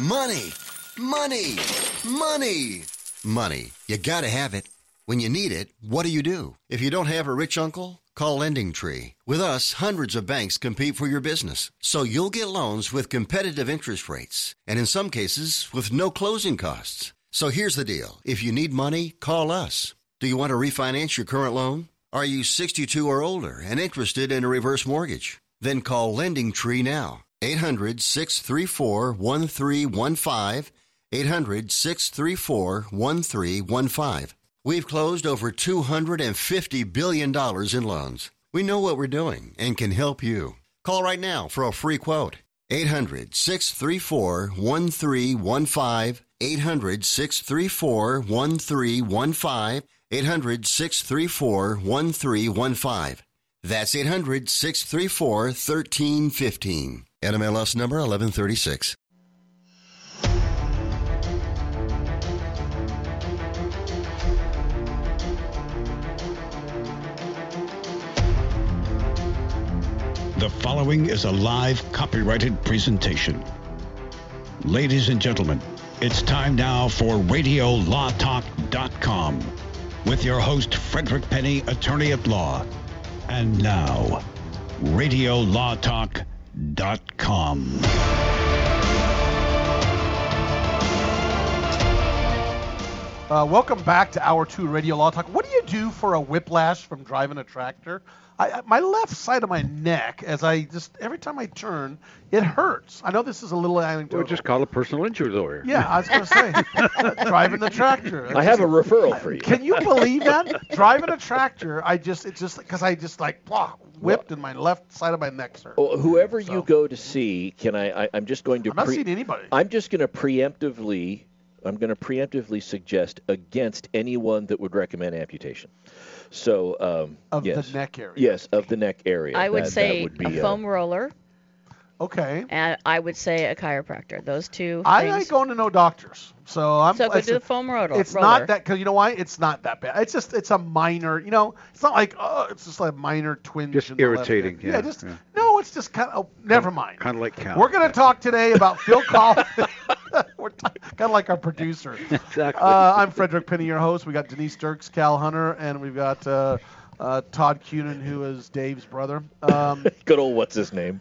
Money. Money. Money. Money. You gotta have it. When you need it, what do you do? If you don't have a rich uncle, call Lending Tree. With us, hundreds of banks compete for your business, so you'll get loans with competitive interest rates, and in some cases, with no closing costs. So here's the deal. If you need money, call us. Do you want to refinance your current loan? Are you 62 or older and interested in a reverse mortgage? Then call Lending Tree now. 800 634 1315. 800 634 1315. We've closed over $250 billion in loans. We know what we're doing and can help you. Call right now for a free quote. 800 634 1315. 800 634 1315. 800 634 1315. That's 800 634 1315. NMLS number 1136. The following is a live copyrighted presentation. Ladies and gentlemen, it's time now for RadioLawTalk.com with your host, Frederick Penney, attorney at law. And now, RadioLawTalk.com. Uh, welcome back to Hour 2 Radio Law Talk. What do you do for a whiplash from driving a tractor? I, my left side of my neck, as I just, every time I turn, it hurts. I know this is a little anecdotal. We'll just call a personal injury lawyer. yeah, I was going to say, driving the tractor. I have a referral for you. Can you believe that? driving a tractor, I just, it's just, because I just like, blah, whipped and my left side of my neck hurt. Well, whoever So- you go to see, can I? I I'm just going to. I'm not pre- seeing anybody. I'm just going to preemptively. I'm going to preemptively suggest against anyone that would recommend amputation. So um, Of the yes. neck area. Yes, of the neck area. I would That- say that would be, a uh, foam roller, Okay. and I would say a chiropractor. Those two I things. like going to no doctors. So I'm so go it's to a- the foam roller. It's roller. not that because you know why? It's not that bad. It's just it's a minor. You know, it's not like oh, it's just like a minor twinge. Just in the left irritating, neck. yeah, just yeah. no. It's just kind of. Oh, never mind. Kind of like Cal. We're gonna talk today about Phil Collins. We're kind of like our producer. Exactly. Uh, I'm Frederick Penney, your host. We got Denise Dirks, Cal Hunter, and we've got uh, uh, Todd Cunin, who is Dave's brother. Um, Good old what's his name?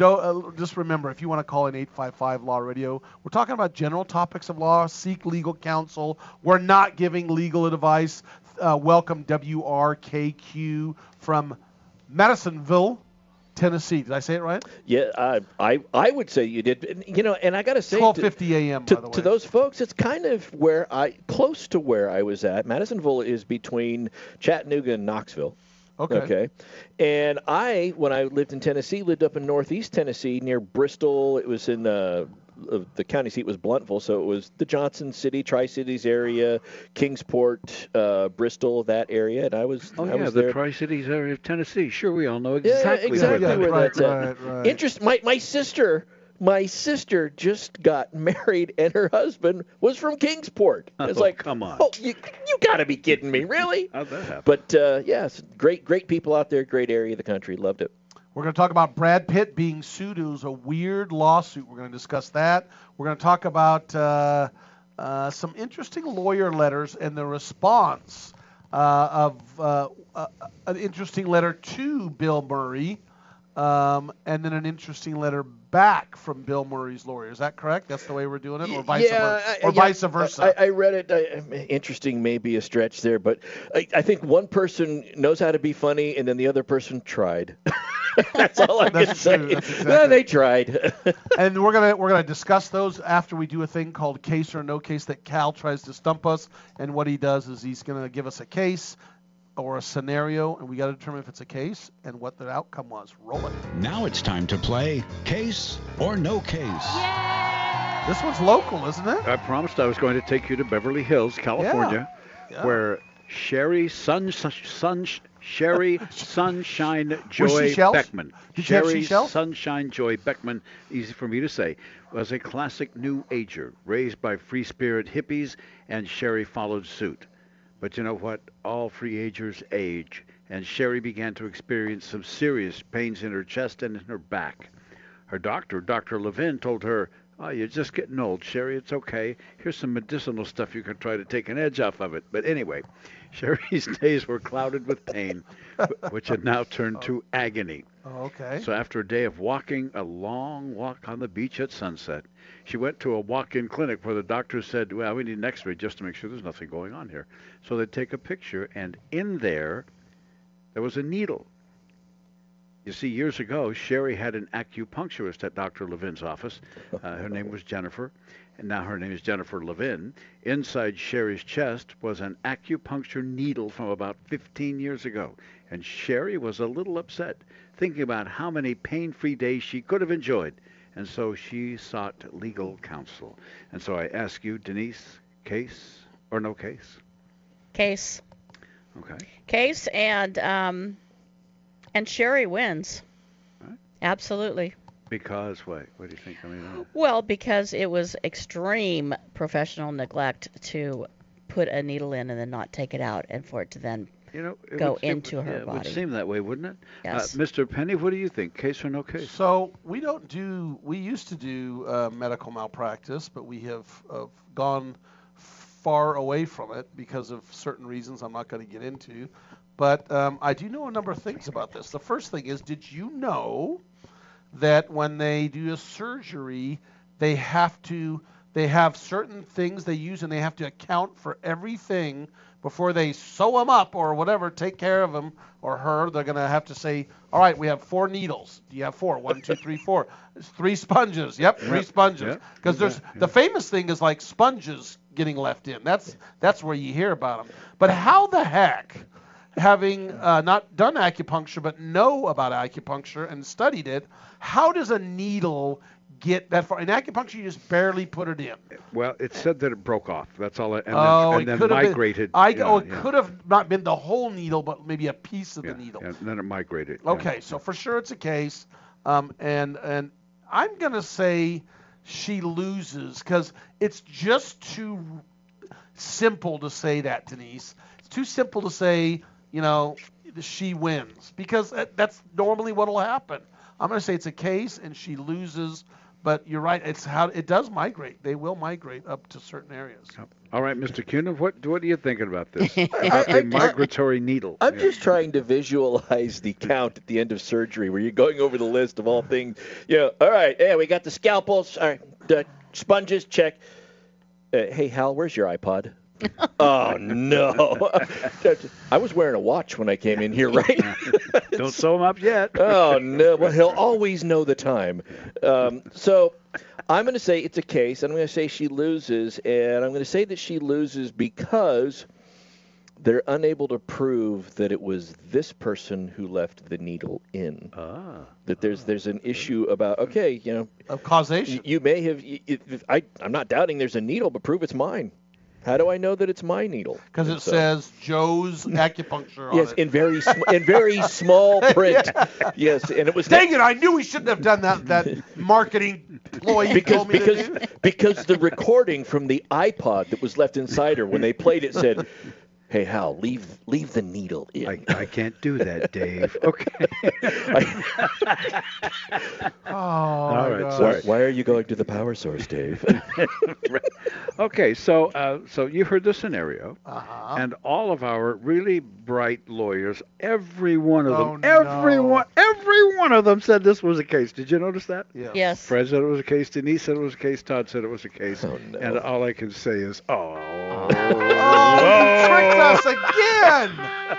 Uh, just remember, if you want to call in 855 Law Radio, we're talking about general topics of law. Seek legal counsel. We're not giving legal advice. Uh, welcome WRKQ from Madisonville, Tennessee. Did I say it right? Yeah, I, I I would say you did. You know, and I got to say, to- 12:50 a.m. to, by the way. to those folks, it's kind of where I close to where I was at. Madisonville is between Chattanooga and Knoxville. Okay. Okay. And I, when I lived in Tennessee, lived up in northeast Tennessee near Bristol. It was in uh, uh, the county seat was Blountville, so it was the Johnson City, Tri Cities area, Kingsport, uh, Bristol, that area. And I was, oh I yeah, was the. Tri Cities area of Tennessee. Sure, we all know Yeah, exactly, exactly where where that right, that's at. right, right. Interest. My my sister, my sister just got married, and her husband was from Kingsport. It's Oh, like, come on. Oh, you you got to be kidding me, really? How'd that happen? But uh, yes, great great people out there, great area of the country, loved it. We're going to talk about Brad Pitt being sued. It was a weird lawsuit. We're going to discuss that. We're going to talk about uh, uh, some interesting lawyer letters and the response uh, of uh, uh, an interesting letter to Bill Murray, um, and then an interesting letter back from Bill Murray's lawyer. Is that correct? That's the way we're doing it, or vice yeah, versa? I- Or yeah, vice versa? I, I read it. I, interesting may be a stretch there, but I, I think one person knows how to be funny, and then the other person tried. That's all I can That's say. true. That's exactly- they tried. and we're gonna we're gonna discuss those after we do a thing called case or no case that Cal tries to stump us. And what he does is he's gonna give us a case or a scenario, and we got to determine if it's a case and what the outcome was. Roll it. Now it's time to play Case or No Case. This one's local, isn't it? I promised I was going to take you to Beverly Hills, California, Yeah. where Sherry Sun, Sun, Sherry Sunshine Joy? Beckman. Did Sherry? Sunshine Joy Beckman, easy for me to say, was a classic new ager raised by free spirit hippies, and Sherry followed suit. But you know what? All free agers age, and Sherry began to experience some serious pains in her chest and in her back. Her doctor, Dr. Levin, told her, Oh, you're just getting old, Sherry. It's okay. Here's some medicinal stuff you can try to take an edge off of it. But anyway, Sherry's days were clouded with pain, which had now turned to agony. Oh, okay. So after a day of walking, a long walk on the beach at sunset, she went to a walk-in clinic where the doctor said, "Well, we need an X-ray just to make sure there's nothing going on here." So they take a picture, and in there, there was a needle. You see, years ago, Sherry had an acupuncturist at Dr. Levin's office. Uh, her name was Jennifer, and now her name is Jennifer Levin. Inside Sherry's chest was an acupuncture needle from about 15 years ago, and Sherry was a little upset, thinking about how many pain-free days she could have enjoyed, and so she sought legal counsel. And so I ask you, Denise, case or no case? Case. Okay. Case and um, and Sherry wins. Right. Absolutely. Because what? What do you think? I mean, uh, Well, because it was extreme professional neglect to put a needle in and then not take it out, and for it to then you know, it Go would, into would- her yeah, It body. would seem that way, wouldn't it? Yes. Uh, Mr. Penney, what do you think? Case or no case? So we don't do. We used to do uh, medical malpractice, but we have uh, gone far away from it because of certain reasons I'm not going to get into. But um, I do know a number of things about this. The first thing is, did you know that when they do a surgery, they have to they have certain things they use and they have to account for everything before they sew them up or whatever, take care of him or her. They're going to have to say, all right, we have four needles. Do you have four? One, two, three, four. It's three sponges. Yep, three Yep, sponges. yep, Because there's yeah, the famous thing is like sponges getting left in. That's that's where you hear about them. But how the heck, having uh, not done acupuncture but know about acupuncture and studied it, how does a needle get that far? In acupuncture, you just barely put it in. Well, it said that it broke off. That's all. It, and oh, then, it and then could have migrated. been. I, yeah, oh, it yeah, could have not been the whole needle, but maybe a piece of yeah, the needle. yeah, and then it migrated. Okay, so for sure it's a case, um, and and I'm gonna say she loses because it's just too simple to say that, Denise. It's too simple to say, you know, she wins because that's normally what'll happen. I'm gonna say it's a case and she loses, but you're right. It's how it does migrate. They will migrate up to certain areas. All right, Mr. Cunin, what what are you thinking about this? about the migratory needle. I'm Yeah. just trying to visualize the count at the end of surgery where you're going over the list of all things. You know, all right, yeah, we got the scalpels. All right, the sponges, check. Uh, hey, Hal, where's your iPod? oh, no. I was wearing a watch when I came in here, right? Don't sew them up yet. oh, no. Well, he'll always know the time. Um, so I'm going to say it's a case. I'm going to say she loses, and I'm going to say that she loses because they're unable to prove that it was this person who left the needle in. Ah. That there's there's an issue about okay, you know, Of causation. you, you may have. y- y- I I'm not doubting there's a needle, but prove it's mine. How do I know that it's my needle? Because it so- says Joe's acupuncture on Yes, in very sm- in very small print. Yes, and it was Dang it! I knew we shouldn't have done that. That marketing ploy because told me because because the recording from the iPod that was left inside her when they played it said, "Hey Hal, leave leave the needle in." I, I can't do that, Dave. Okay. Oh, All my right, gosh. sorry. Why are you going to the power source, Dave? okay, so uh, so you heard the scenario, Uh-huh. and all of our really bright lawyers, every one of Oh, them, every no. one, every one of them said this was a case. Did you notice that? Yes. yes. Fred said it was a case. Denise said it was a case. Todd said it was a case. Oh, no. And all I can say is, oh. Oh, you tricked us again!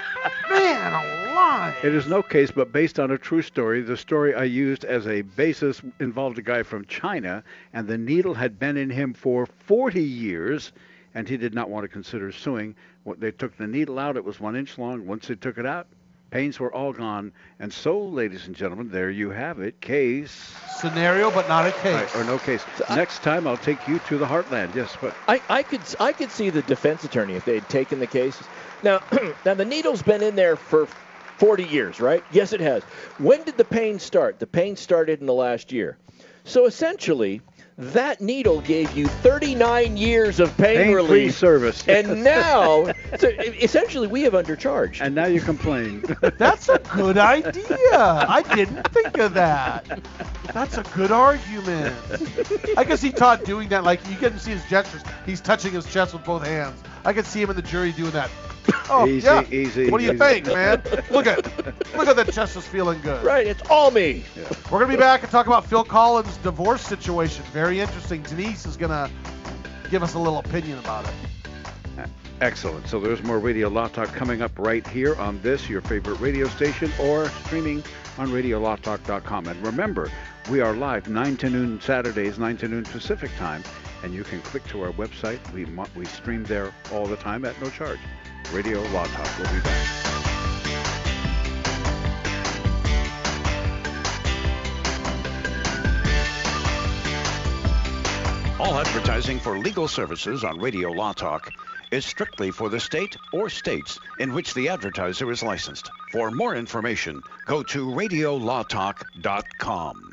Man alive! It is no case, but based on a true story. The story I used as a basis involved a guy from China, and the needle had been in him for 40 years, and he did not want to consider suing. When they took the needle out, it was one inch long. Once they took it out, pains were all gone. And so, ladies and gentlemen, there you have it. Case Scenario, but not a case. right, or no case. Next time, I'll take you to the heartland. Yes, but I, I could I could see the defense attorney if they had taken the case. Now now the needle's been in there for 40 years, right? Yes, it has. When did the pain start? The pain started in the last year. So essentially, that needle gave you 39 years of pain, pain-free relief. service. And now, so essentially, we have undercharged. and now you complain. That's a good idea. I didn't think of that. That's a good argument. I can see Todd doing that. Like you can see his gestures. He's touching his chest with both hands. I can see him in the jury doing that. Oh Easy, yeah. easy, What do you easy. think, man? Look at look at that chest is feeling good. Right, it's all me. We're gonna be back and talk about Phil Collins' divorce situation. Very interesting. Denise is gonna give us a little opinion about it. Excellent. So there's more Radio Law Talk coming up right here on this, your favorite radio station, or streaming on RadioLawTalk.com. And remember, we are live 9 to noon Saturdays, 9 to noon Pacific time, and you can click to our website. We, we stream there all the time at no charge. Radio Law Talk. We'll be back. All advertising for legal services on Radio Law Talk is strictly for the state or states in which the advertiser is licensed. For more information, go to radiolawtalk.com.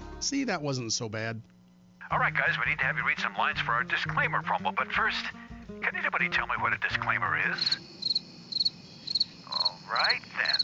See, that wasn't so bad. All right, guys, we need to have you read some lines for our disclaimer promo. But first, can anybody tell me what a disclaimer is? All right, then.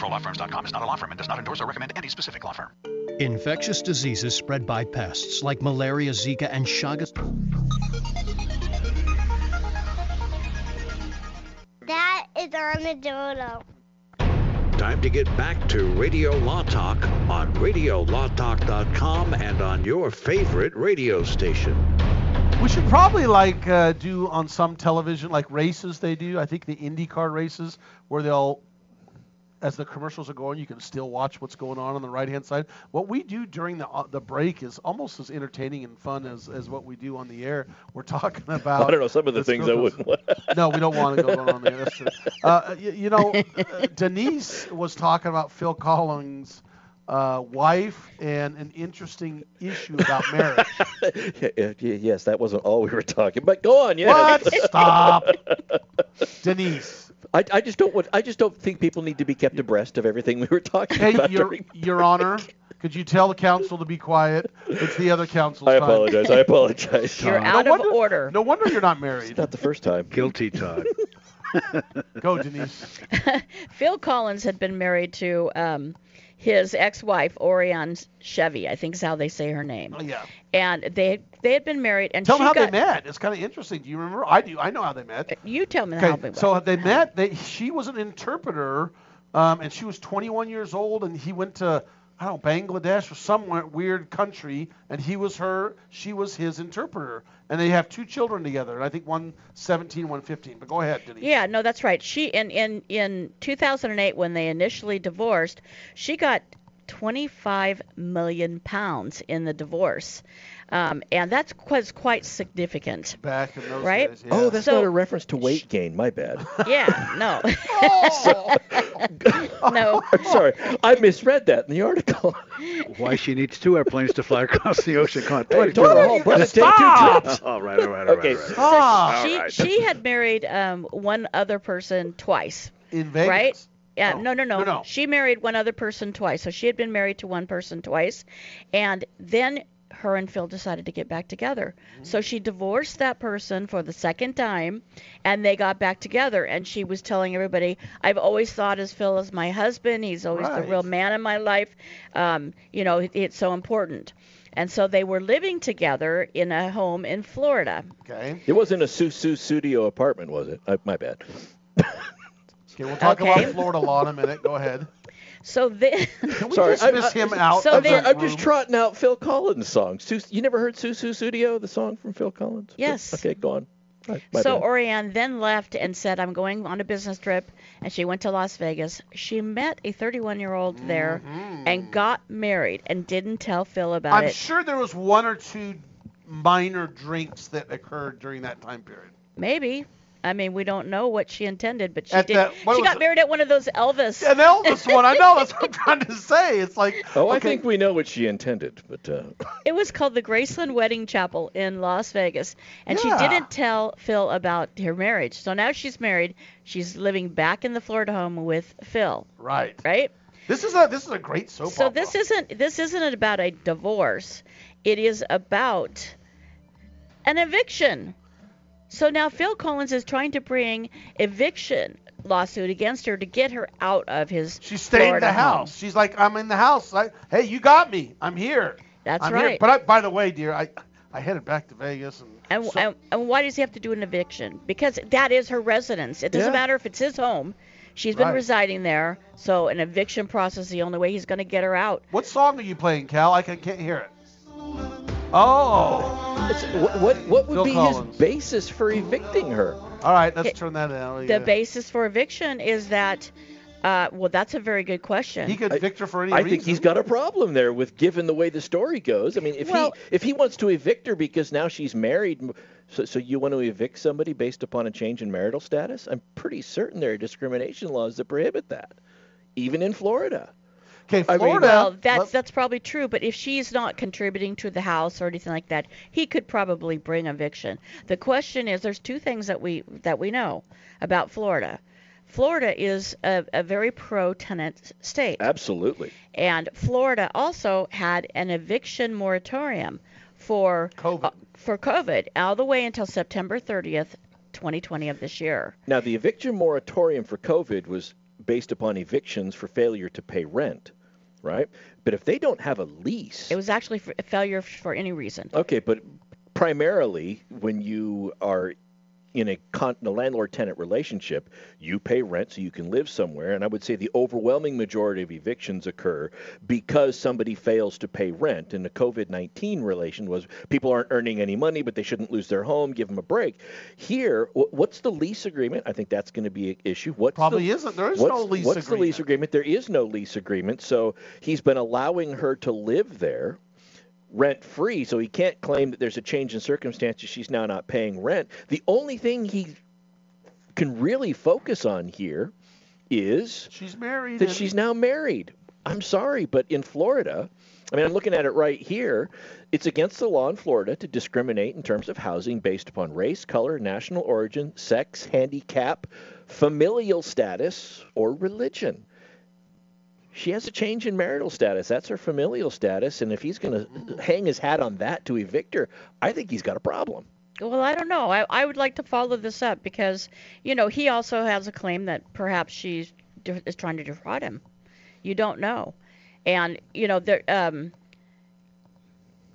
ProLawFirms.com is not a law firm and does not endorse or recommend any specific law firm. Infectious diseases spread by pests like malaria, Zika, and Chagas. That is Armadillo. Time to get back to Radio Law Talk on RadioLawTalk.com and on your favorite radio station. We should probably like uh, do on some television like races they do. I think the IndyCar races where they'll as the commercials are going, you can still watch what's going on on the right hand side. What we do during the uh, the break is almost as entertaining and fun as, as what we do on the air. We're talking about. I don't know some of the things I wouldn't. want. no, we don't want to go on the air. That's true. Uh, you, you know, uh, Denise was talking about Phil Collins' uh, wife and an interesting issue about marriage. Yeah, yeah, yeah, yes, that wasn't all we were talking. But go on, yeah. What? Stop. Denise. I, I just don't want. I just don't think people need to be kept abreast of everything we were talking Hey, about. Your, Your Honor, could you tell the council to be quiet? It's the other council's I time. apologize. I apologize. You're No out of wonder- order. No wonder you're not married. Not the first time. Guilty, Todd. Go, Denise. Phil Collins had been married to um, his ex-wife Orianne Cevey, I think is how they say her name. Oh, yeah. And they they had been married, and Tell she them how got. they met. It's kind of interesting. Do you remember? I do. I know how they met. You tell me how they Okay, met. so they met. They she was an interpreter, um, and she was 21 years old, and he went to I don't know Bangladesh or some weird country, and he was her. She was his interpreter, and they have two children together. And I think one 17, one 15. But go ahead, Denise. Yeah, no, that's right. She in in in 2008 when they initially divorced, she got 25 million pounds in the divorce, um, and that's was quite significant. Back in those Right? days. Oh, that's So- not a reference to weight gain. My bad. Yeah, no, no. I'm sorry. I misread that in the article. Why she needs two airplanes to fly across the ocean. Come on, Hey, 22 don't dollars. all but Just take two Stop! trips. All right, all right, all right. Okay. all right. Ah, she All right. she had married um, one other person twice, in Vegas. right? Yeah, Oh. no, no, no, No, no. She married one other person twice. So she had been married to one person twice, and then her and Phil decided to get back together. Mm-hmm. So she divorced that person for the second time, and they got back together. And she was telling everybody, "I've always thought as Phil as my husband. He's always Right. the real man in my life. Um, you know, it, it's so important." And so they were living together in a home in Florida. Okay. It wasn't a Sussudio apartment, was it? I, my bad. Okay, we'll talk Okay. about Florida law in a minute. Go ahead. So then, Can we Sorry, I- dismiss I- him out? so of then- the I'm just trotting out Phil Collins songs. You never heard Sussudio, the song from Phil Collins? Yes. Okay, go on. Right, So bad. Orianne then left and said, I'm going on a business trip. And she went to Las Vegas. She met a 31 year old there mm-hmm. and got married and didn't tell Phil about it. I'm sure there was one or two minor drinks that occurred during that time period. Maybe. I mean, we don't know what she intended, but she At did. that- what she got it? married at one of those Elvis. An Elvis one, I know. That's what I'm trying to say. It's like, oh, I think we know what she intended, but uh, It was called the Graceland Wedding Chapel in Las Vegas. And Yeah. she didn't tell Phil about her marriage. So now she's married. She's living back in the Florida home with Phil, right. right? This is a this is a great soap so opera. this isn't this isn't about a divorce it is about an eviction so now phil collins is trying to bring eviction lawsuit against her to get her out of his She stayed in the home. house. She's like, I'm in the house. I, hey, you got me. I'm here. That's I'm right. Here. But I, by the way, dear, I I headed back to Vegas and. and, so- and, and why does he have to do an eviction because that is her residence it doesn't Yeah. matter if it's his home she's been Right. residing there so an eviction process is the only way he's going to get her out what song are you playing, Cal? I can, can't hear it. Oh. it's, what, what, what would Phil be Collins. his basis for evicting her? All right, let's Okay, turn that down. the basis for eviction is that uh, well that's a very good question He could evict her for any I reason. think he's got a problem there with given the way the story goes. I mean, if Well- he if he wants to evict her because now she's married, so, so you want to evict somebody based upon a change in marital status? I'm pretty certain there are discrimination laws that prohibit that, even in Florida. Okay, I mean- Well, that's let- that's probably true, but if she's not contributing to the house or anything like that, he could probably bring eviction. The question is, there's two things that we that we know about Florida. Florida is a, a very pro-tenant state, Absolutely. and Florida also had an eviction moratorium for COVID. uh, for COVID all the way until September 30th, 2020 of this year. Now, the eviction moratorium for COVID was based upon evictions for failure to pay rent, right? But if they don't have a lease, It was actually a failure for any reason. okay, but primarily when you are in a, con- a landlord-tenant relationship, you pay rent so you can live somewhere, and I would say the overwhelming majority of evictions occur because somebody fails to pay rent. And the COVID-19 relation was people aren't earning any money, but they shouldn't lose their home. Give them a break. Here, wh- what's the lease agreement? I think that's going to be an issue. What's Probably the, isn't. There is what's, no lease agreement. What's the lease agreement? There is no lease agreement. So he's been allowing her to live there rent free, so he can't claim that there's a change in circumstances. She's now not paying rent. The only thing he can really focus on here is She's married. that she's now married. I'm sorry, but in Florida, I mean, I'm looking at it right here. It's against the law in Florida to discriminate in terms of housing based upon race, color, national origin, sex, handicap, familial status, or religion. She has a change in marital status. That's her familial status. And if he's going to hang his hat on that to evict her, I think he's got a problem. Well, I don't know. I, I would like to follow this up because, you know, he also has a claim that perhaps she is trying to defraud him. You don't know. And, you know, there um,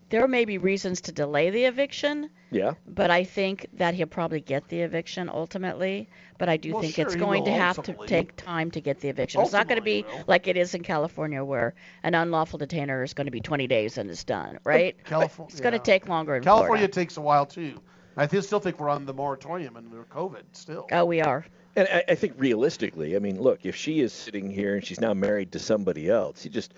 there may be reasons to delay the eviction, Yeah. but I think that he'll probably get the eviction ultimately. But I do Well, think sure, it's going to have to take time to get the eviction. It's not going to be Ultimately, he like it is in California where an unlawful detainer is going to be 20 days and it's done, right? California. It's going to take longer in California Florida. takes a while too. I still think we're on the moratorium and we're COVID still. Oh, we are. And I, I think realistically, I mean, look, if she is sitting here and she's now married to somebody else, you just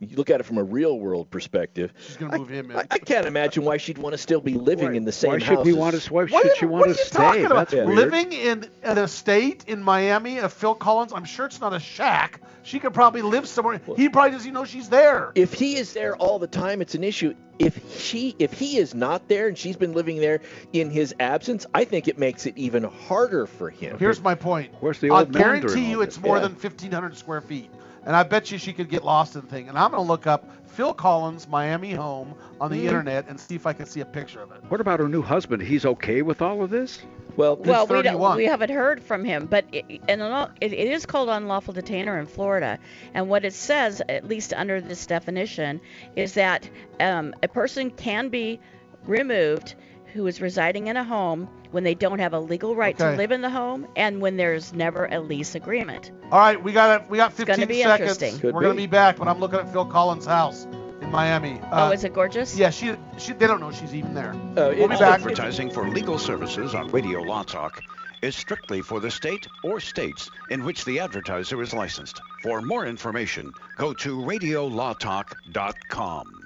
you look at it from a real world perspective. She's gonna move him in. I, I can't imagine why she'd want to still be living in the same why house. should he as- want to? Why What should are she want to stay? talking about? That's weird. Living in an estate in Miami of Phil Collins, I'm sure it's not a shack. She could probably live somewhere. He probably doesn't even know she's there. If he is there all the time, it's an issue. If she, if he is not there and she's been living there in his absence, I think it makes it even harder for him. Here's my point. Where's the I'll old man during guarantee you it's more Yeah. than 1,500 square feet. And I bet you she could get lost in the thing. And I'm going to look up Phil Collins' Miami home on the Mhm. internet and see if I can see a picture of it. What about her new husband? He's okay with all of this? Well, Well, we, don't, 31. we haven't heard from him, but it, and it, it is called unlawful detainer in Florida. And what it says, at least under this definition, is that um, a person can be removed who is residing in a home when they don't have a legal right Okay. to live in the home and when there's never a lease agreement. All right, we got it. We got gonna 15 be seconds. interesting. We're going to be. be back, when I'm looking at Phil Collins' house in Miami. Uh, oh, is it gorgeous? Yeah, she, she. They don't know she's even there. Uh, We'll be it's- back. Advertising for legal services on Radio Law Talk is strictly for the state or states in which the advertiser is licensed. For more information, go to radiolawtalk.com.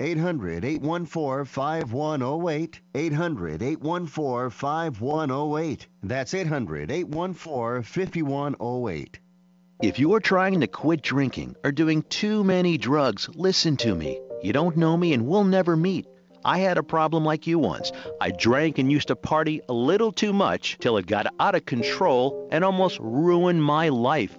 800 814 5108. 800 814 5108. That's 800 814 5108. If you're trying to quit drinking or doing too many drugs, listen to me. You don't know me and we'll never meet. I had a problem like you once. I drank and used to party a little too much till it got out of control and almost ruined my life.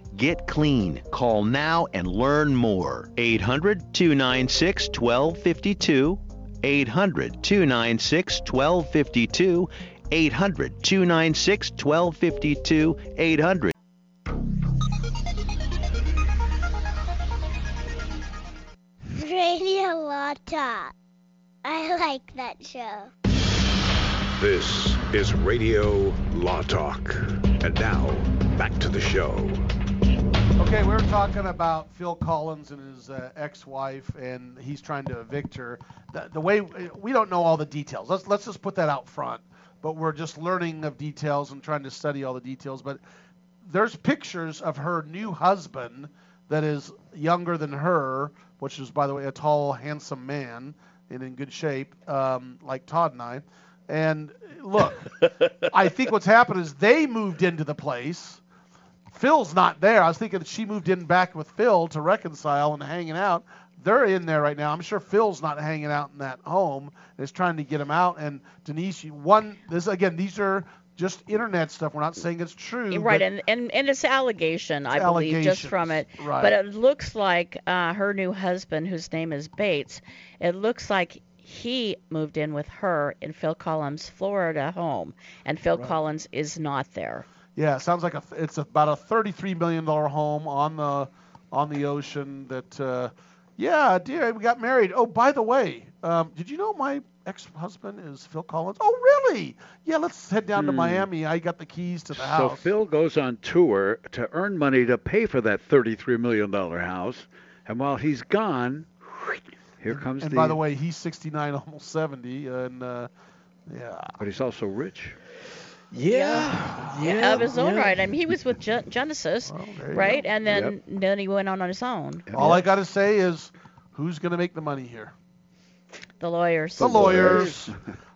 Get clean. Call now and learn more. 800 296 1252. 800 296 1252. 800 296 1252. 800 Radio Law Talk. I like that show. This is Radio Law Talk. And now, back to the show. Okay, we were talking about Phil Collins and his uh, ex-wife, and he's trying to evict her. The, the way we don't know all the details. Let's let's just put that out front. But we're just learning of details and trying to study all the details. But there's pictures of her new husband that is younger than her, which is, by the way, a tall, handsome man and in good shape, um, like Todd and I. And look, I think what's happened is they moved into the place. Phil's not there. I was thinking that she moved in back with Phil to reconcile and hanging out. They're in there right now. I'm sure Phil's not hanging out in that home. Is trying to get him out. And Denise, one, this again, these are just internet stuff. We're not saying it's true. Right, and, and and it's allegation, I believe, just from it. right. But it looks like uh, her new husband, whose name is Bates, it looks like he moved in with her in Phil Collins' Florida home, and Phil Right. Collins is not there. Yeah, it sounds like a, it's about a thirty-three million dollar home on the on the ocean. That uh, yeah, dear, we got married. Oh, by the way, um, did you know my ex-husband is Phil Collins? Oh, really? Yeah, let's head down to Hmm. Miami. I got the keys to the house. So. Phil goes on tour to earn money to pay for that $33 million house. And while he's gone, here comes and the. by the way, he's sixty-nine, almost seventy, and uh, yeah. But he's also rich. Yeah, yeah, of his own yeah. right. I mean, he was with Gen- Genesis, there you right? go. And then then he went on on his own. All I got to say is, who's going to make the money here? The lawyers. The lawyers.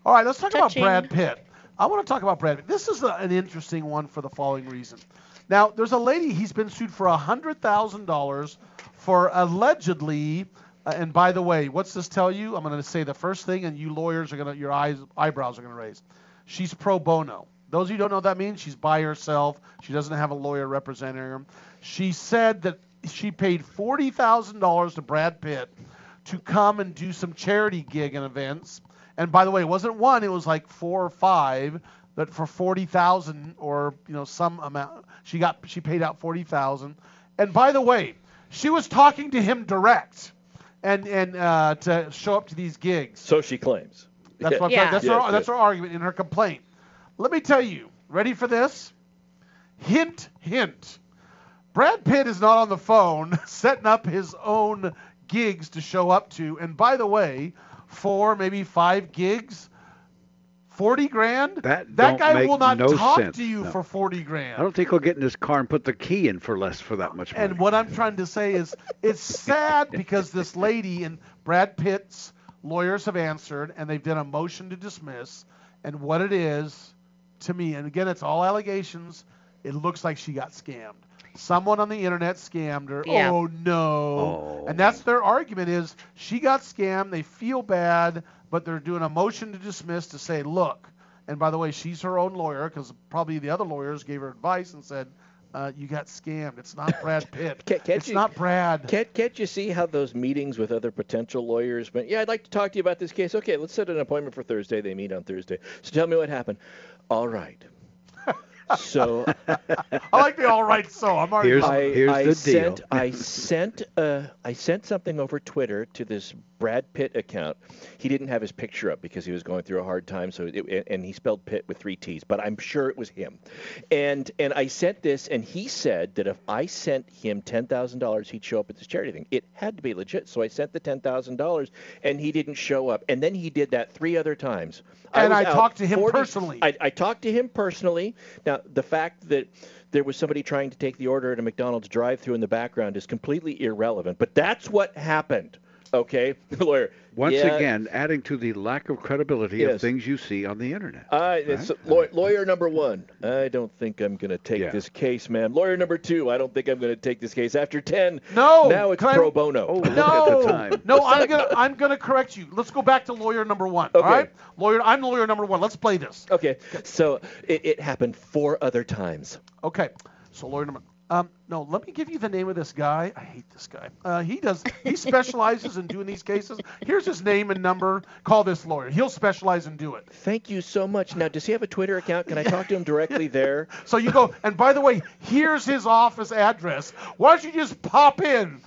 All right, let's talk Touching. about Brad Pitt. I want to talk about Brad Pitt. This is a, an interesting one for the following reason. Now, there's a lady, he's been sued for $100,000 for allegedly, uh, and by the way, what's this tell you? I'm going to say the first thing, and you lawyers are going to, your eyes, eyebrows are going to raise. She's pro bono. Those of you who don't know what that means, she's by herself. She doesn't have a lawyer representing her. She said that she paid $40,000 to Brad Pitt to come and do some charity gig and events. And by the way, it wasn't one; it was like four or five. But for forty thousand or you know some amount, she got she paid out forty thousand. And by the way, she was talking to him direct, and and uh, to show up to these gigs. So she claims. That's what Yeah. that's Yes, her that's her argument in her complaint. Let me tell you, ready for this? Hint, hint. Brad Pitt is not on the phone setting up his own gigs to show up to. And by the way, four, maybe five gigs, 40 grand? That, that guy will not no talk sense, to you no. for 40 grand. I don't think he'll get in his car and put the key in for less for that much money. And what I'm trying to say is, it's sad because this lady and Brad Pitt's lawyers have answered, and they've done a motion to dismiss. And what it is, to me, and again, it's all allegations. It looks like she got scammed. Someone on the internet scammed her. Yeah. Oh no! Oh. And that's their argument: is she got scammed? They feel bad, but they're doing a motion to dismiss to say, look. And by the way, she's her own lawyer because probably the other lawyers gave her advice and said, uh, "You got scammed. It's not Brad Pitt. Can't, can't it's you, not Brad." Can't, can't you see how those meetings with other potential lawyers went? Yeah, I'd like to talk to you about this case. Okay, let's set an appointment for Thursday. They meet on Thursday. So tell me what happened. All right. So I like the all right. So I'm already. I, I sent I sent uh, I sent something over Twitter to this Brad Pitt account. He didn't have his picture up because he was going through a hard time. So it, and he spelled Pitt with three T's, but I'm sure it was him. And and I sent this, and he said that if I sent him ten thousand dollars, he'd show up at this charity thing. It had to be legit. So I sent the ten thousand dollars, and he didn't show up. And then he did that three other times. And was I talked to him 40 personally. I, I talked to him personally. Now, the fact that there was somebody trying to take the order at a McDonald's drive-through in the background is completely irrelevant. But that's what happened. Okay, lawyer. Once yeah, again, adding to the lack of credibility Yes. of things you see on the internet. Uh, I, it's law, lawyer number one. I don't think I'm going to take Yeah. this case, man. Lawyer number two. I don't think I'm going to take this case. After ten, No. now it's can I- pro bono. Oh, No, no, I'm gonna I'm gonna correct you. Let's go back to lawyer number one. All Okay. right, lawyer. I'm lawyer number one. Let's play this. Okay, so it, it happened four other times. Okay, so lawyer number. Um, no, let me give you the name of this guy. I hate this guy. Uh, he does. He specializes in doing these cases. Here's his name and number. Call this lawyer. He'll specialize and do it. Thank you so much. Now, does he have a Twitter account? Can I talk to him directly there? So you go. And by the way, here's his office address. Why don't you just pop in?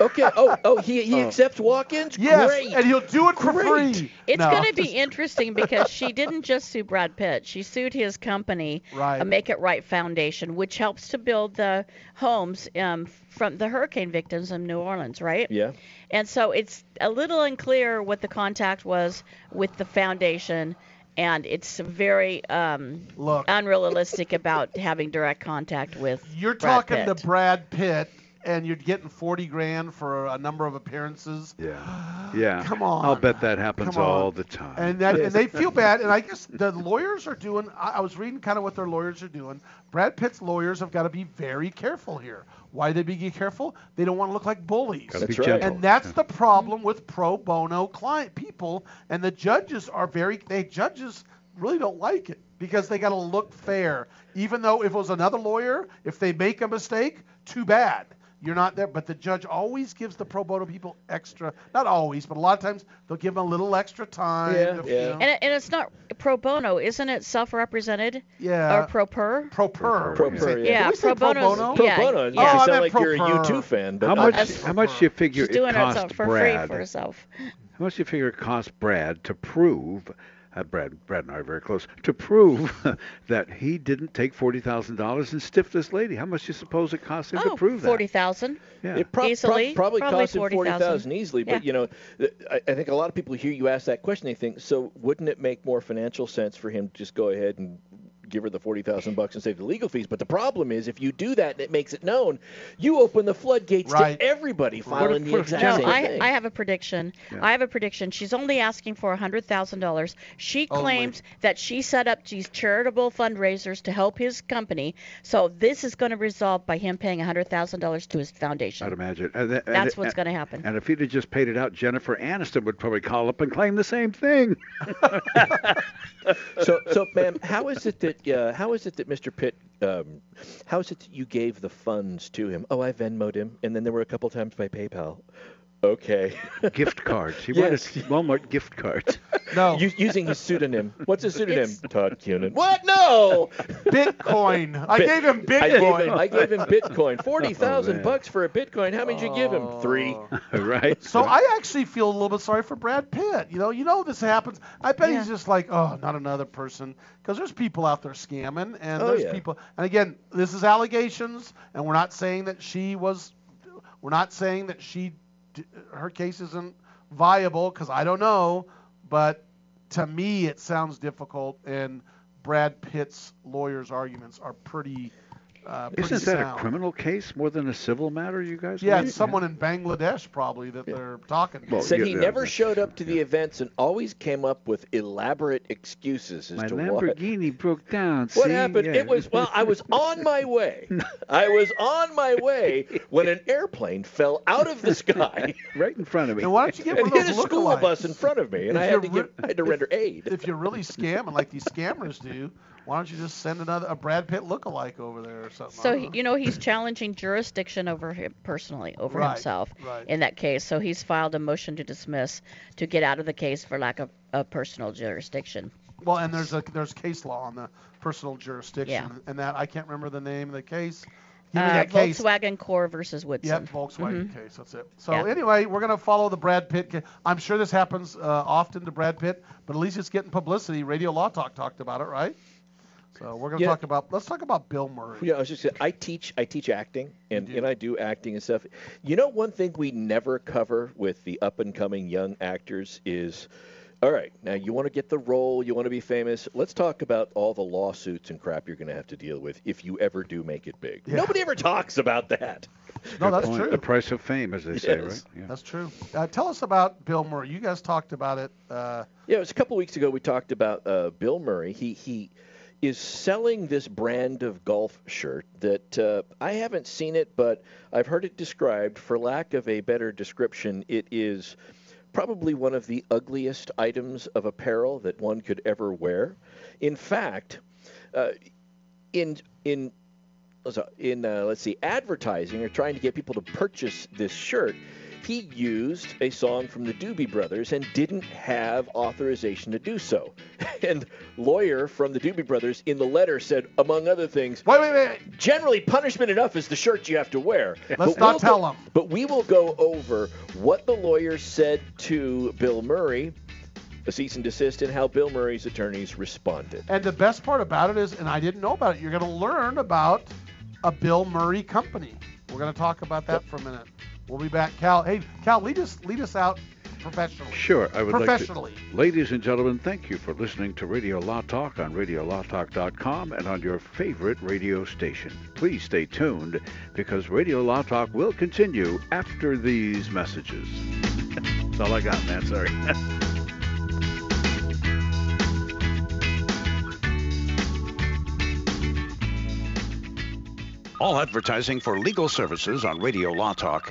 Okay. Oh, oh, he he Oh. accepts walk-ins. Yes, Great. and he'll do it for Great. free. It's No, going to be interesting because she didn't just sue Brad Pitt. She sued his company, Right. uh, Make It Right Foundation, which helps to build the homes um, from the hurricane victims in New Orleans, right? Yeah. And so it's a little unclear what the contact was with the foundation, and it's very um, Look. unrealistic about having direct contact with. You're Brad talking Pitt. to Brad Pitt, and you're getting 40 grand for a number of appearances. Yeah. Yeah. Come on. I'll bet that happens all the time. And that, and they feel bad. And I guess the lawyers are doing. I, I was reading kind of what their lawyers are doing. Brad Pitt's lawyers have got to be very careful here. Why they be careful? They don't want to look like bullies. Gotta be That's right. gentle. And that's the problem with pro bono client people. And the judges are very. They judges really don't like it because they got to look fair. Even though if it was another lawyer, if they make a mistake, too bad. You're not there, but the judge always gives the pro bono people extra. Not always, but a lot of times they'll give them a little extra time. if, you know. And, it, and it's not pro bono, isn't it? Self-represented. Yeah. Or pro per. Pro per. Pro per, yeah. Yeah. Did we say pro pro bono. bono? Pro Yeah. bono. yeah. makes Oh, you I sound meant like pro you're a per. U2 fan. But How much? That's- How much do you figure She's doing it it cost so- for Brad? free for herself. How much do you figure it cost Brad to prove? Uh, Brad, Brad and I are very close. To prove that he didn't take forty thousand dollars and stiff this lady. How much do you suppose it cost him Oh, to prove that? forty thousand. Yeah. It prob- prob- Easily, probably, probably cost him 40,000. thousand easily. But you know, th- I, I think a lot of people hear you ask that question. They think, so wouldn't it make more financial sense for him to just go ahead and give her the forty thousand bucks and save the legal fees? But the problem is, if you do that and it makes it known, you open the floodgates Right. to everybody filing the what if exact No, same I, thing. I have a prediction. I have a prediction. She's only asking for hundred thousand dollars. She Only. claims that she set up these charitable fundraisers to help his company. So this is going to resolve by him paying hundred thousand dollars to his foundation. I'd imagine. And th- and That's th- what's going to happen. And if he'd have just paid it out, Jennifer Aniston would probably call up and claim the same thing. so, so, ma'am, how is it that uh, how is it that Mr. Pitt, um, how is it that you gave the funds to him? Oh, I Venmoed him, and then there were a couple times by PayPal. Okay. gift cards. He Yes. wanted Walmart gift cards. No. U- using his pseudonym. What's his pseudonym? It's- Todd Cunin. What? No. Bitcoin. I Bit- gave him I gave Bitcoin. him, I gave him Bitcoin. Forty thousand oh, man. bucks for a Bitcoin. How many did you give him? Oh. Three. right. So I actually feel a little bit sorry for Brad Pitt. You know, you know this happens. I bet Yeah. he's just like, oh, not another person, because there's people out there scamming, and Oh, there's yeah. people. And again, this is allegations, and we're not saying that she was, we're not saying that she, d- her case isn't viable, because I don't know, but to me it sounds difficult, and Brad Pitt's lawyers' arguments are pretty. Uh, Isn't that sound. a criminal case more than a civil matter, you guys? Yeah, believe? it's someone in Bangladesh probably that they're talking to. Well, Said yeah, he yeah, never yeah. showed up to the events and always came up with elaborate excuses as My to why. Lamborghini broke down. What see? happened? Yeah. It was well, I was on my way. I was on my way when an airplane fell out of the sky right in front of me. And why don't you get one of hit a school bus in front of me, and I had you're to give, re- I had to render aid. if you're really scamming like these scammers do, why don't you just send another a Brad Pitt lookalike over there or something? So know. you know he's challenging jurisdiction over him personally, over Right, himself right. in that case. So he's filed a motion to dismiss to get out of the case for lack of, of personal jurisdiction. well, and there's a there's case law on the personal jurisdiction, Yeah. and that I can't remember the name of the case. Give me Uh, that case. Volkswagen Corp versus Woodson. Yep, Volkswagen Mhm. case. That's it. So Yeah. anyway, we're gonna follow the Brad Pitt. Ca- I'm sure this happens uh, often to Brad Pitt, but at least it's getting publicity. Radio Law Talk talked about it, right? So we're gonna Yeah. talk about. Let's talk about Bill Murray. Yeah, I was just saying, I teach I teach acting and, and I do acting and stuff. You know one thing we never cover with the up and coming young actors is all right, now you want to get the role, you want to be famous. Let's talk about all the lawsuits and crap you're going to have to deal with if you ever do make it big. Yeah. Nobody ever talks about that. No, Good that's point. true. The price of fame, as they say, right? Yeah. That's true. Uh, tell us about Bill Murray. You guys talked about it. Uh, Yeah, it was a couple weeks ago we talked about uh, Bill Murray. He he is selling this brand of golf shirt that uh, I haven't seen it, but I've heard it described. For lack of a better description, it is probably one of the ugliest items of apparel that one could ever wear. In fact, uh, in in in uh, let's see, advertising or trying to get people to purchase this shirt, he used a song from the Doobie Brothers and didn't have authorization to do so. And lawyer from the Doobie Brothers in the letter said, among other things, wait, wait, wait. Generally, punishment enough is the shirt you have to wear. Let's But not we'll tell him. But we will go over what the lawyer said to Bill Murray, a cease and desist, and how Bill Murray's attorneys responded. And the best part about it is, and I didn't know about it, you're going to learn about a Bill Murray company. We're going to talk about that for a minute. We'll be back. Cal, hey, Cal, lead us lead us out professionally. Sure, I would Professionally. like to. Ladies and gentlemen, thank you for listening to Radio Law Talk on RadioLawTalk.com and on your favorite radio station. Please stay tuned because Radio Law Talk will continue after these messages. That's all I got, man. Sorry. All advertising for legal services on Radio Law Talk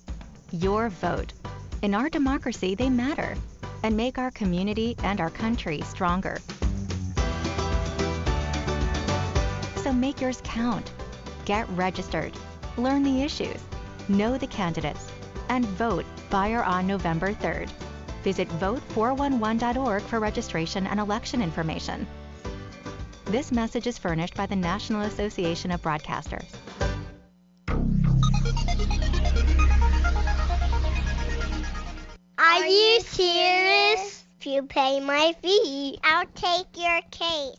your vote. In our democracy, they matter and make our community and our country stronger. So make yours count. Get registered. Learn the issues, know the candidates, and vote by or on November 3rd. Visit vote411.org for registration and election information. This message is furnished by the National Association of Broadcasters. Are you serious? If you pay my fee, I'll take your case.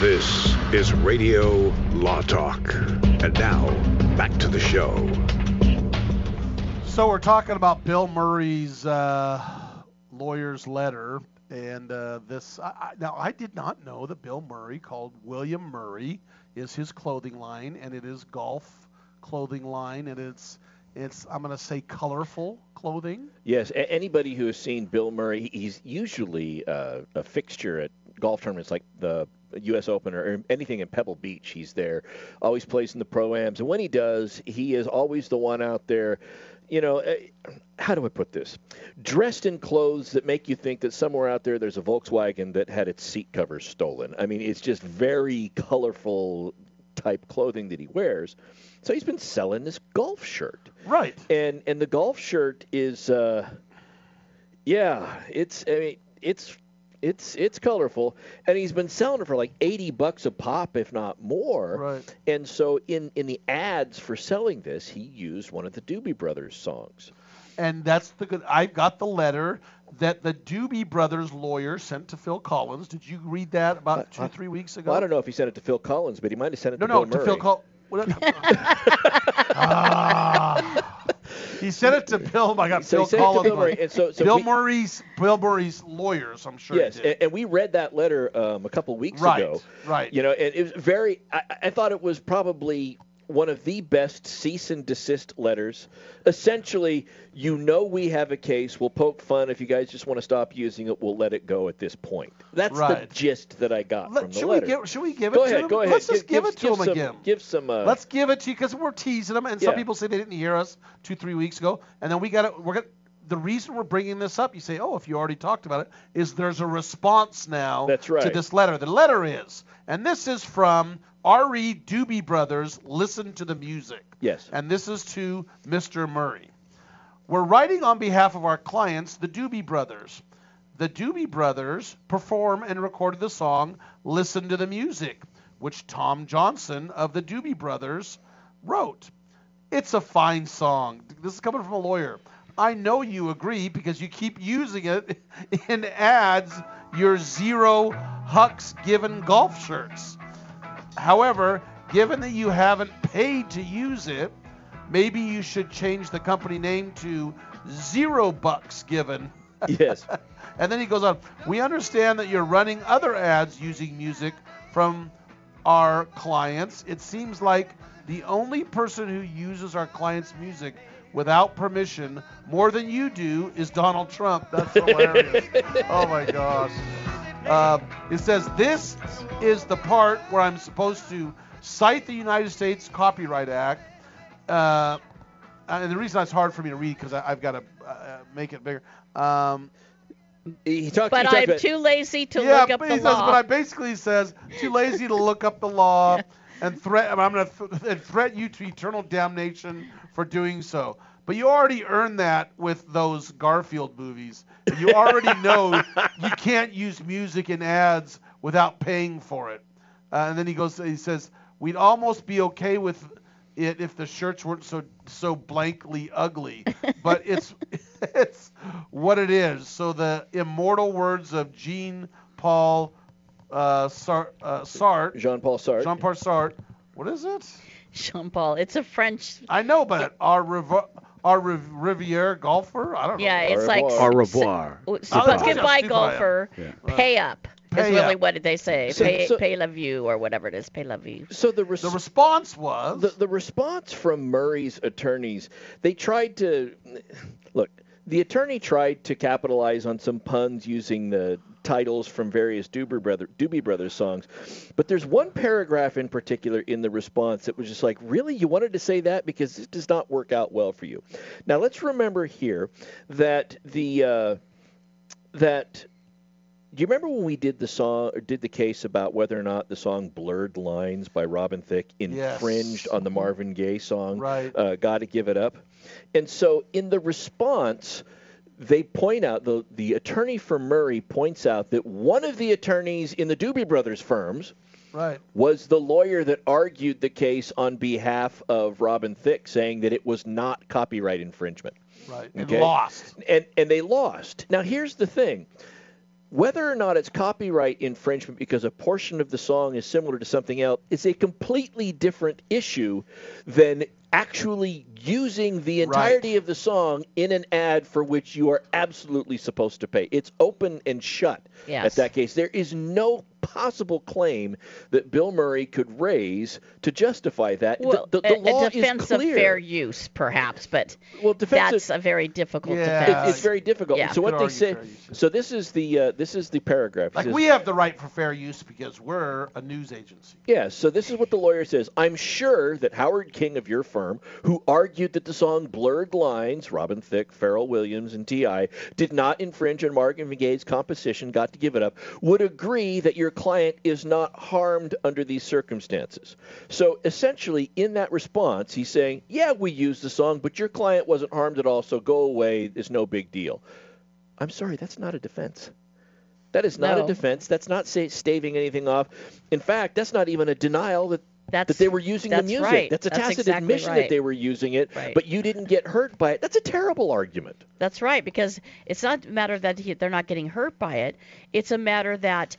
This is Radio Law Talk. And now, back to the show. So we're talking about Bill Murray's uh, lawyer's letter, and uh, this. I, I, now I did not know that Bill Murray, called William Murray, is his clothing line, and it is golf clothing line, and it's it's I'm going to say colorful clothing. Yes, a- anybody who has seen Bill Murray, he's usually uh, a fixture at golf tournaments like the U.S. Open or anything in Pebble Beach. He's there, always plays in the pro-ams, and when he does, he is always the one out there. You know, eh, how do I put this? Dressed in clothes that make you think that somewhere out there there's a Volkswagen that had its seat covers stolen. I mean, it's just very colorful type clothing that he wears. So he's been selling this golf shirt. Right. And and the golf shirt is uh yeah, it's I mean it's it's it's colorful and he's been selling it for like 80 bucks a pop if not more. Right. And so in in the ads for selling this, he used one of the Doobie Brothers songs. And that's the good. I got the letter that the Doobie Brothers lawyer sent to Phil Collins. Did you read that about two, three weeks ago? Well, I don't know if he sent it to Phil Collins, but he might have sent it No, to no, Bill to Murray. Phil Collins. Ah. he sent it to Bill. I got So Phil to Collins. Bill Murray, and so- so Bill we- Murray's Bill Murray's lawyers. I'm sure. Yes, he did. and, and we read that letter um, a couple weeks Right, ago. right. You know, and it was very. I, I thought it was probably one of the best cease and desist letters. Essentially, you know we have a case. We'll poke fun. If you guys just want to stop using it, we'll let it go at this point. That's Right. the gist that I got Let- from the should letter. we give? Should we give Go it to ahead, him? go ahead. Let's just Give- give, it to give him some- again. give some, uh, Let's give it to you because we're teasing them, and some Yeah. people say they didn't hear us two, three weeks ago, and then we got to We're gonna. The reason we're bringing this up, you say, oh, if you already talked about it, is there's a response now That's right. to this letter. The letter is, and this is from R.E. Doobie Brothers. Listen to the music. Yes. And this is to Mr. Murray. We're writing on behalf of our clients, the Doobie Brothers. The Doobie Brothers perform and recorded the song Listen to the Music, which Tom Johnston of the Doobie Brothers wrote. It's a fine song. This is coming from a lawyer. I know you agree because you keep using it in ads, your zero Hucks given golf shirts. However, given that you haven't paid to use it, maybe you should change the company name to Zero Bucks Given. Yes. and then he goes on, we understand that you're running other ads using music from our clients. It seems like the only person who uses our clients' music without permission more than you do is Donald Trump. That's hilarious. oh my gosh. Uh, it says this is the part where I'm supposed to cite the United States Copyright Act. Uh, and the reason that's hard for me to read because I've got to uh, make it bigger. Um, he talked. But he talked I'm about- too lazy to yeah, look up but the he says, law. but I basically says too lazy to look up the law and threat. I'm going to th- and threat you to eternal damnation for doing so. But you already earned that with those Garfield movies. You already know you can't use music in ads without paying for it. Uh, and then he goes, he says, we'd almost be okay with it if the shirts weren't so so blankly ugly. But it's it's what it is. So the immortal words of Jean Paul uh, Sar- uh, Sartre, Jean-Paul Sartre. Jean-Paul Sartre. What is it? Jean Paul. It's a French. I know, but our Riv- our Riviere golfer. I don't know. Yeah, it's like Au revoir. s- Au s- revoir. goodbye, golfer. yeah. Pay up. Pay is really up. what did they say? So- pay, so- pay la view or whatever it is. Pay la view. So the, res- The response was the, the response from Murray's attorneys, they tried to look. The attorney tried to capitalize on some puns using the titles from various Doobie, Brother, Doobie Brothers songs, but there's one paragraph in particular in the response that was just like, really, you wanted to say that because this does not work out well for you. Now let's remember here that the uh, that do you remember when we did the song or did the case about whether or not the song "Blurred Lines" by Robin Thicke infringed on the Marvin Gaye song Right. uh, "Gotta Give It Up"? And so in the response, they point out the the attorney for Murray points out that one of the attorneys in the Doobie Brothers firms Right. was the lawyer that argued the case on behalf of Robin Thicke, saying that it was not copyright infringement. Right. And Okay. lost. And and they lost. Now here's the thing. Whether or not it's copyright infringement because a portion of the song is similar to something else is a completely different issue than actually using the entirety of the song in an ad for which you are absolutely supposed to pay. It's open and shut Yes. at that case. There is no possible claim that Bill Murray could raise to justify that. The- Well, the, the, a, law a defense is clear. of fair use, perhaps, but well, defense that's a very difficult Yeah. defense. It- it's very difficult. Yeah. So what they say. So this is the uh, this is the paragraph. It Like says- we have the right for fair use because we're a news agency. Yeah, so this is what the lawyer says. I'm sure that Howard King of your firm, who argued that the song Blurred Lines, Robin Thicke, Pharrell Williams, and T.I., did not infringe on Marvin Gaye's composition, Got to Give It Up, would agree that your client is not harmed under these circumstances. So essentially, in that response, he's saying, Yeah, we used the song, but your client wasn't harmed at all, so go away. It's no big deal. I'm sorry, that's not a defense. That is not No. a defense. That's not say, staving anything off. In fact, that's not even a denial that That's, that they were using the music. right. That's a That's tacit exactly admission right. that they were using it, Right. but you didn't get hurt by it. That's a terrible argument. That's right, because it's not a matter that he, they're not getting hurt by it. It's a matter that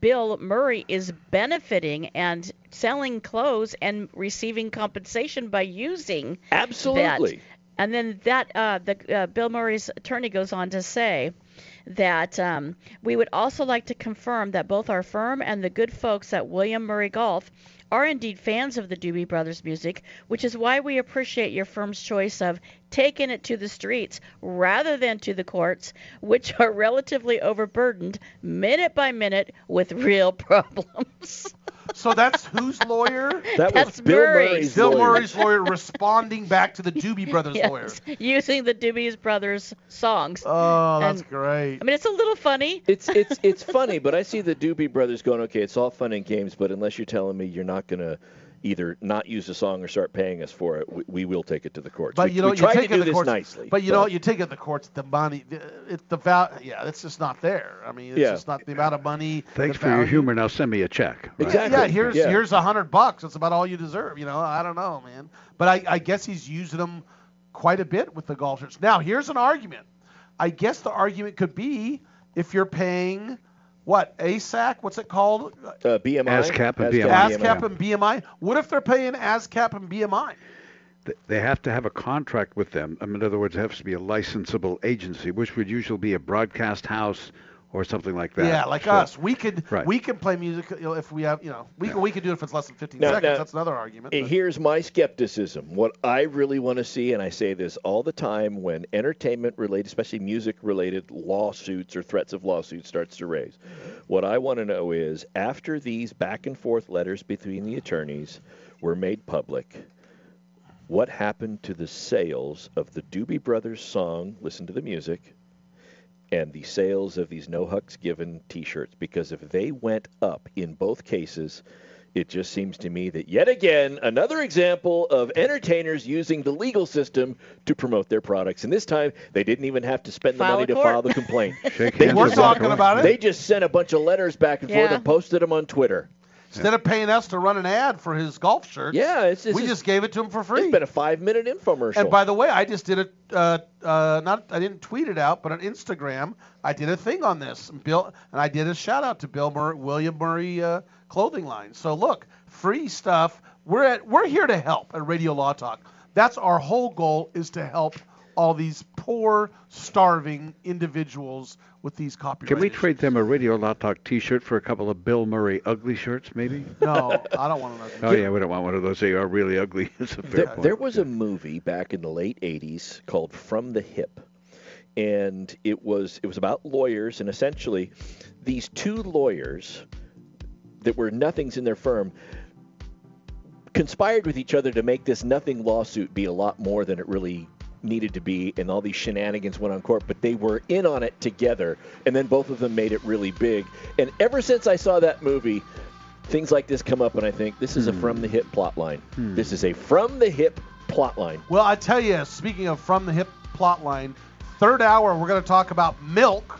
Bill Murray is benefiting and selling clothes and receiving compensation by using Absolutely. that. And then that uh, the uh, Bill Murray's attorney goes on to say that um, we would also like to confirm that both our firm and the good folks at William Murray Golf are indeed fans of the Doobie Brothers music, which is why we appreciate your firm's choice of taking it to the streets rather than to the courts, which are relatively overburdened minute by minute with real problems. So that's whose lawyer? That That's was Bill Murray's. Murray's Bill lawyer. Murray's lawyer responding back to the Doobie Brothers lawyer. using the Doobie Brothers songs. Oh, that's And- great. I mean, it's a little funny. It's it's it's funny, but I see the Doobie Brothers going, okay, it's all fun and games, but unless you're telling me you're not gonna either not use the song or start paying us for it, we, we will take it to the courts. But we, you know, we you tried take to it do to the this courts. nicely. But you know, you take it to the courts. The money, the, it, the val, yeah, it's just not there. I mean, it's Yeah. just not the amount of money. Thanks for your humor. Now send me a check. right? Yeah, here's here's a hundred bucks. That's about all you deserve. You know, I don't know, man. But I, I guess he's using them quite a bit with the golfers. Now, here's an argument. I guess the argument could be if you're paying what ASAC, what's it called? Uh, BMI. ASCAP and BMI. ASCAP and BMI. What if they're paying ASCAP and BMI? They have to have a contract with them. I mean, in other words, it has to be a licensable agency, which would usually be a broadcast house or something like that. Yeah, like So- us. We could Right. we can play music you know, if we have you know we can we can do it if it's less than 15 Now- seconds. now, That's another argument. But- Here's my skepticism. What I really want to see, and I say this all the time when entertainment related, especially music related lawsuits or threats of lawsuits starts to raise, what I want to know is after these back and forth letters between the attorneys were made public, what happened to the sales of the Doobie Brothers song, Listen to the Music, and the sales of these No Hucks Given t shirts? Because if they went up in both cases, it just seems to me that yet again, another example of entertainers using the legal system to promote their products. And this time, they didn't even have to spend the money to court. file the complaint. They hands talking Walter. about it. They just sent a bunch of letters back and forth and posted them on Twitter. Instead of paying us to run an ad for his golf shirt, Yeah, it's, it's we just gave it to him for free. it's been a five minute infomercial. And by the way, I just did a uh, uh, not I didn't tweet it out, but on Instagram I did a thing on this. And Bill and I did a shout out to Bill Murray, William Murray uh, clothing line. So look, free stuff. We're at we're here to help at Radio Law Talk. That's our whole goal is to help all these poor, starving individuals with these copyright. Can we issues. trade them a Radio Law Talk T-shirt for a couple of Bill Murray ugly shirts, maybe? No, I don't want to know. Oh yeah, we don't want one of those. They are really ugly. It's a fair There, point. there was a movie back in the late '80s called From the Hip, and it was it was about lawyers, and essentially, these two lawyers that were nothings in their firm conspired with each other to make this nothing lawsuit be a lot more than it really needed to be, and all these shenanigans went on court, but they were in on it together, and then both of them made it really big. And ever since I saw that movie, things like this come up, and I think this is a from the hip plot line. This is a from the hip plot line. Well, I tell you, speaking of from the hip plot line, third hour we're going to talk about milk,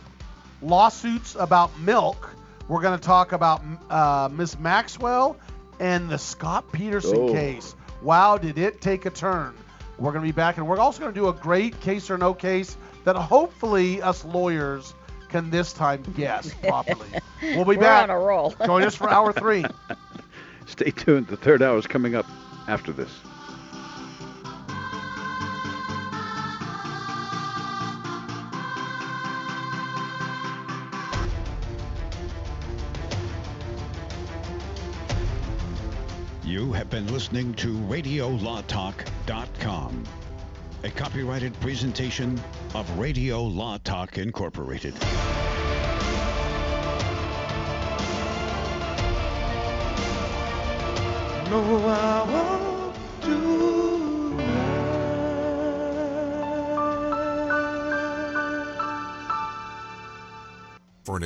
lawsuits about milk. We're going to talk about uh, Miss Maxwell and the Scott Peterson Oh. case. Wow, did it take a turn? We're going to be back, and we're also going to do a great case or no case that hopefully us lawyers can this time guess properly. We'll be We're back. on a roll. Join us for hour three. Stay tuned. The third hour is coming up after this. You have been listening to RadioLawTalk.com, a copyrighted presentation of Radio Law Talk Incorporated. No, I won't